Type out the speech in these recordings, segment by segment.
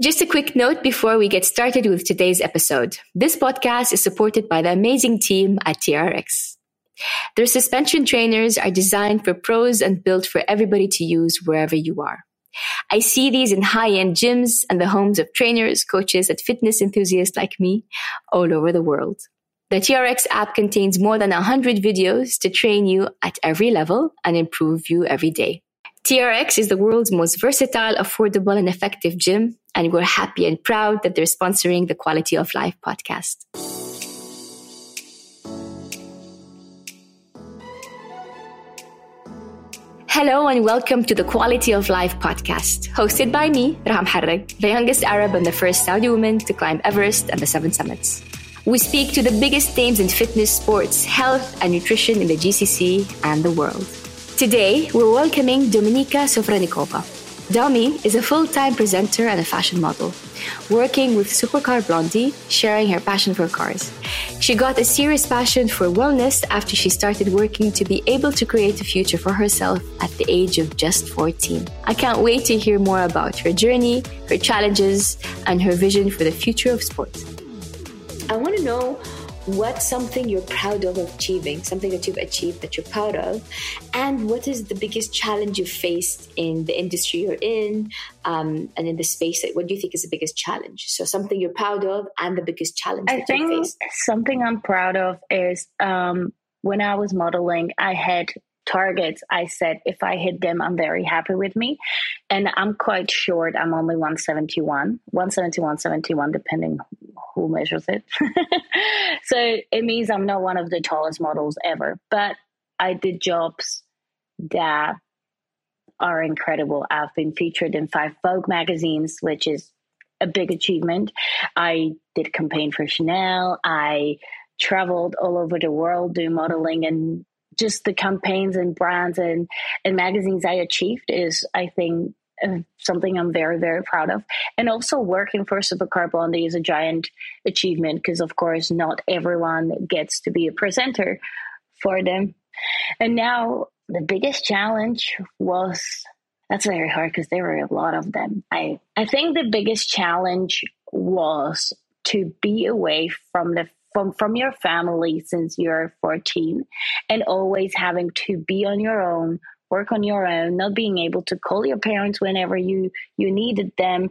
Just a quick note before we get started with today's episode. This podcast is supported by the amazing team at TRX. Their suspension trainers are designed for pros and built for everybody to use wherever you are. I see these in high end gyms and the homes of trainers, coaches, and fitness enthusiasts like me all over the world. The TRX app contains more than 100 videos to train you at every level and improve you every day. TRX is the world's most versatile, affordable, and effective gym, and we're happy and proud that they're sponsoring the Quality of Life podcast. Hello and welcome to the Quality of Life podcast, hosted by me, Raha Moharrak, the youngest Arab and the first Saudi woman to climb Everest and the Seven Summits. We speak to the biggest names in fitness, sports, health, and nutrition in the GCC and the world. Today, we're welcoming Dominika Sofroniciova. Domi is a full-time presenter and a fashion model, working with Supercar Blondie, sharing her passion for cars. She got a serious passion for wellness after she started working to be able to create a future for herself at the age of just 14. I can't wait to hear more about her journey, her challenges, and her vision for the future of sports. I want to know what's something you're proud of achieving, something that you've achieved that you're proud of, and what is the biggest challenge you've faced in the industry you're in um, and in the space that what do you think is the biggest challenge? So something you're proud of and the biggest challenge I think something I'm proud of is um, when I was modeling, I had targets i said if i hit them i'm very happy with me. And i'm quite short. I'm only 171 171 71 depending who measures it. So it means i'm not one of the tallest models ever. But i did jobs that are incredible. I've been featured in five vogue magazines which is a big achievement. I did campaign for chanel. I traveled all over the world doing modeling and just the campaigns and brands and, and magazines I achieved is, I think, uh, something I'm very, very proud of. And also working for Supercar Blondie is a giant achievement because, of course, not everyone gets to be a presenter for them. And now the biggest challenge was that's very hard because there were a lot of them. I, I think the biggest challenge was to be away from the from from your family since you're 14 and always having to be on your own work on your own not being able to call your parents whenever you you needed them.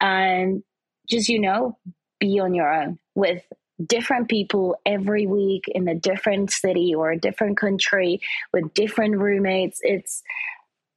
And just you know be on your own with different people every week in a different city or a different country with different roommates. It's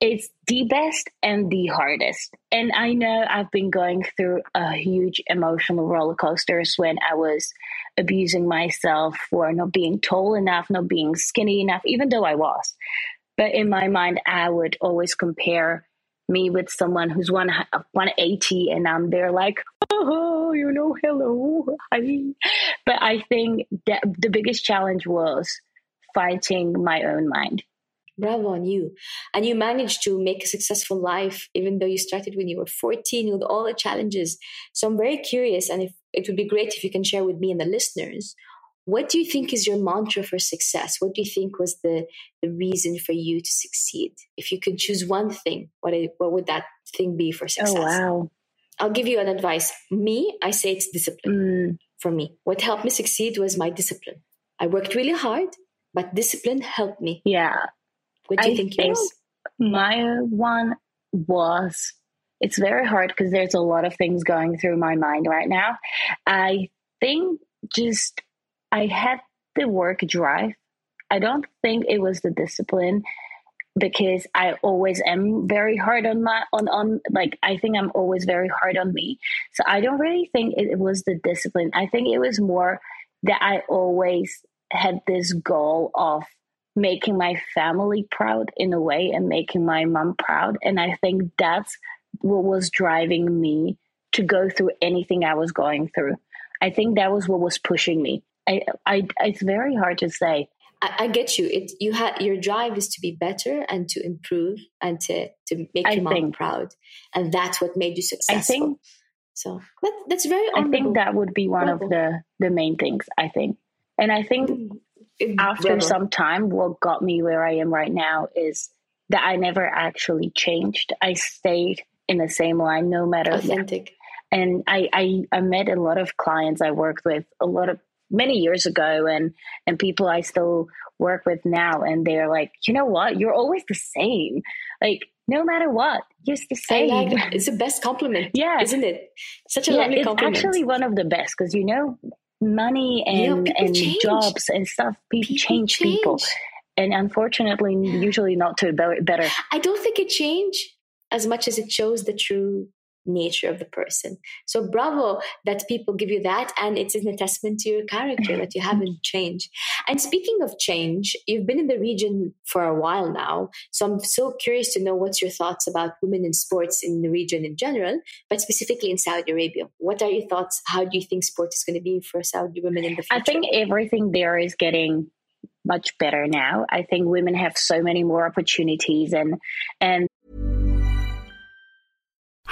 it's the best and the hardest. And I know I've been going through a huge emotional roller coasters when I was abusing myself for not being tall enough, not being skinny enough, even though I was. But in my mind, I would always compare me with someone who's one 180 and I'm there like, oh, you know, hello, hi. But I think that the biggest challenge was fighting my own mind Bravo on you. And you managed to make a successful life, even though you started when you were 14 with all the challenges. So I'm very curious, and if, it would be great if you can share with me and the listeners. What do you think is your mantra for success? What do you think was the, the reason for you to succeed? If you could choose one thing, what, what would that thing be for oh, success? Oh, wow. I'll give you an advice. Me, I say it's discipline mm. for me. What helped me succeed was my discipline. I worked really hard, but discipline helped me. Yeah. What do you I think, think My one was it's very hard because there's a lot of things going through my mind right now. I think just I had the work drive. I don't think it was the discipline because I always am very hard on my on on like I think I'm always very hard on me. So I don't really think it was the discipline. I think it was more that I always had this goal of making my family proud in a way and making my mom proud. And I think that's what was driving me to go through anything I was going through. I think that was what was pushing me. I, I it's very hard to say. I, I get you. It you had your drive is to be better and to improve and to to make I your mom think, proud, and that's what made you successful. I think so. That, that's very. Honorable. I think that would be one of the the main things. I think, and I think mm-hmm. After some time, what got me where I am right now is that I never actually changed. I stayed in the same line, no matter authentic. And I, I I met a lot of clients I worked with a lot of many years ago and and people I still work with now and they're like, you know what, you're always the same. Like no matter what, you're the same. Like it's the best compliment. Yeah. Isn't it? Such a yeah, lovely compliment. It's actually one of the best because you know, money and, and jobs and stuff, people, people change, change, people. And unfortunately, usually not to better. I don't think it changed as much as it shows the true nature of the person. So bravo that people give you that. And it's an attestament to your character that you haven't changed. And speaking of change, you've been in the region for a while now. So I'm so curious to know what's your thoughts about women in sports in the region in general, but specifically in Saudi Arabia. What are your thoughts? How do you think sport is going to be for Saudi women in the future? I think everything there is getting much better now. I think women have so many more opportunities and and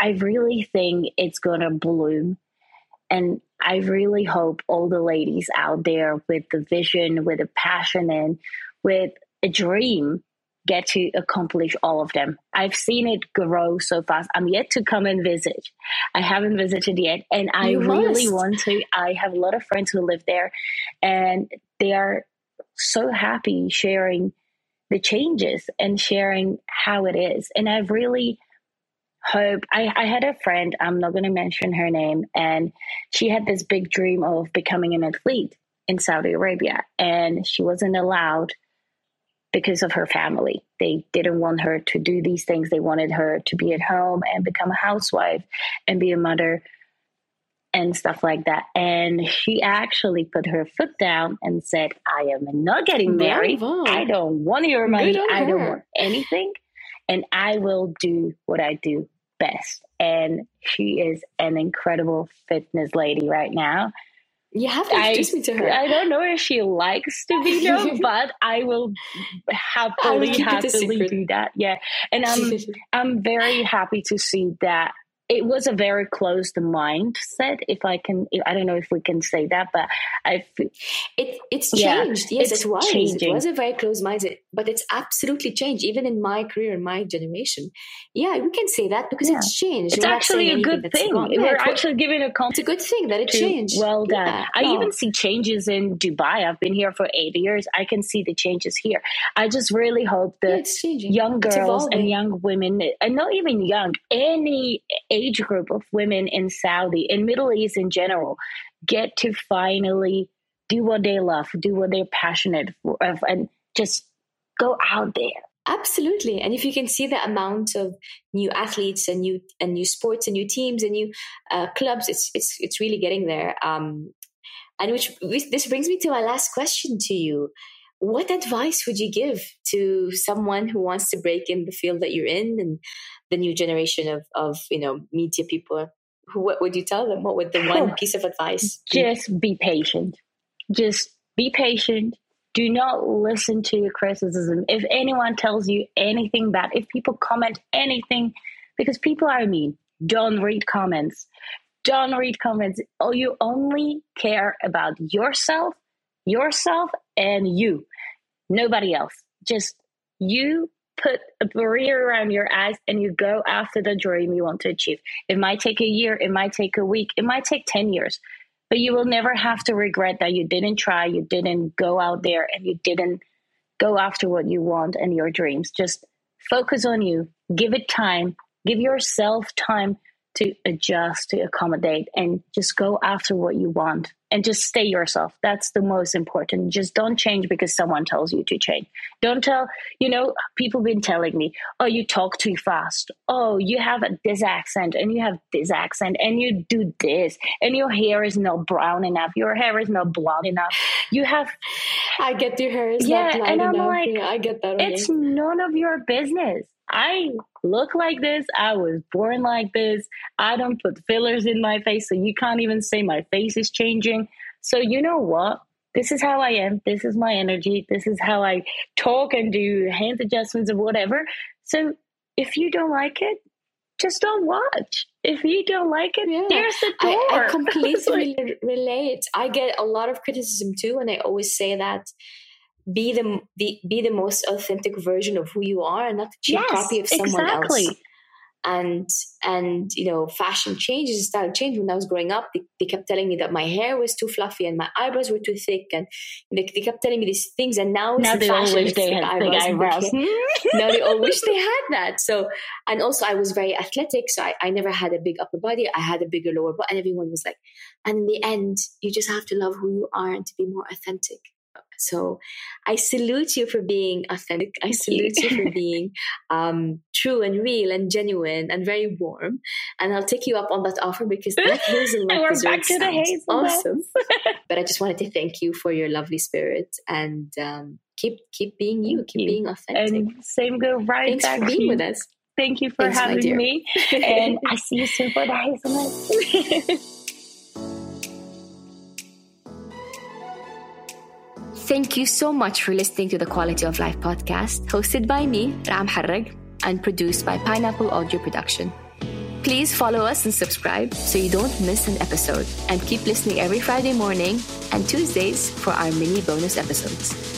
I really think it's going to bloom. And I really hope all the ladies out there with the vision, with a passion, and with a dream get to accomplish all of them. I've seen it grow so fast. I'm yet to come and visit. I haven't visited yet, and I you really must. want to. I have a lot of friends who live there, and they are so happy sharing the changes and sharing how it is. And I've really hope I, I had a friend, I'm not going to mention her name, and she had this big dream of becoming an athlete in Saudi Arabia, and she wasn't allowed because of her family. They didn't want her to do these things. They wanted her to be at home and become a housewife and be a mother and stuff like that. And she actually put her foot down and said, I am not getting married. I don't want your money. I don't want anything. And I will do what I do best. And she is an incredible fitness lady right now. You have to introduce I, me to her. I don't know if she likes to be known, but I will happily, happily do that. Yeah, and I'm I'm very happy to see that it was a very closed mindset if i can i don't know if we can say that but i it, it's changed. Yeah, yes it's it was. Changing. it was a very closed mindset but it's absolutely changed even in my career in my generation. Yeah we can say that because yeah. it's changed. It's We're actually a good thing. we're actually giving a compliment it's a good thing that it changed. well done yeah, i no. even see changes in dubai. I've been here for eight years. I can see the changes here. I just really hope the young girls and young women and not even young any age group of women in Saudi and Middle East in general get to finally do what they love, do what they're passionate for, and just go out there. Absolutely, and if you can see the amount of new athletes and new and new sports and new teams and new uh, clubs, it's it's it's really getting there. Um, and which this brings me to my last question to you what advice would you give to someone who wants to break in the field that you're in and the new generation of, of you know media people who, what would you tell them what would the oh, one piece of advice just be patient just be patient. Do not listen to your criticism. If anyone tells you anything bad, if people comment anything, because people are mean, don't read comments. Don't read comments. Oh, you only care about yourself, yourself, and you. Nobody else. Just you put a barrier around your eyes and you go after the dream you want to achieve. It might take a year, it might take a week, it might take 10 years, but you will never have to regret that you didn't try, you didn't go out there and you didn't go after what you want and your dreams. Just focus on you, give it time, give yourself time to adjust, to accommodate, and just go after what you want and just stay yourself. That's the most important. Just don't change because someone tells you to change. Don't tell, you know, people been telling me, oh, you talk too fast. Oh, you have this accent and you have this accent and you do this and your hair is not brown enough. Your hair is not blonde enough. You have. I get your hair is yeah, not and I'm enough. like, yeah, I get that. It's none of your business. I look like this. I was born like this. I don't put fillers in my face, so you can't even say my face is changing. So, you know what? This is how I am. This is my energy. This is how I talk and do hand adjustments or whatever. So, if you don't like it, just don't watch. If you don't like it, yeah. there's the door. I, I completely relate. I get a lot of criticism too, and I always say that be the be, be the most authentic version of who you are and not a cheap yes, copy of someone exactly. else and and you know fashion changes style change. When i was growing up they, they, kept telling me that my hair was too fluffy and my eyebrows were too thick and they, they kept telling me these things and now now they all wish they had eyebrows, eyebrows. now they all wish they had that. So and also i was very athletic so I, I never had a big upper body. I had a bigger lower body. And everyone was like and in the end you just have to love who you are and to be more authentic so I salute you for being authentic. I salute you. you for being um, true and real and genuine and very warm. And I'll take you up on that offer because that hazelnut we're back to the hazelnut. awesome. but I just wanted to thank you for your lovely spirit and um, keep keep being you, keep you. being authentic. And same go right Thanks back for being with us. Thank you for Thanks, having me. and I see you soon for the hazelnut. Thank you so much for listening to the Quality of Life podcast, hosted by me, Raha Moharrak, and produced by Pineapple Audio Production. Please follow us and subscribe so you don't miss an episode. And keep listening every Friday morning and Tuesdays for our mini bonus episodes.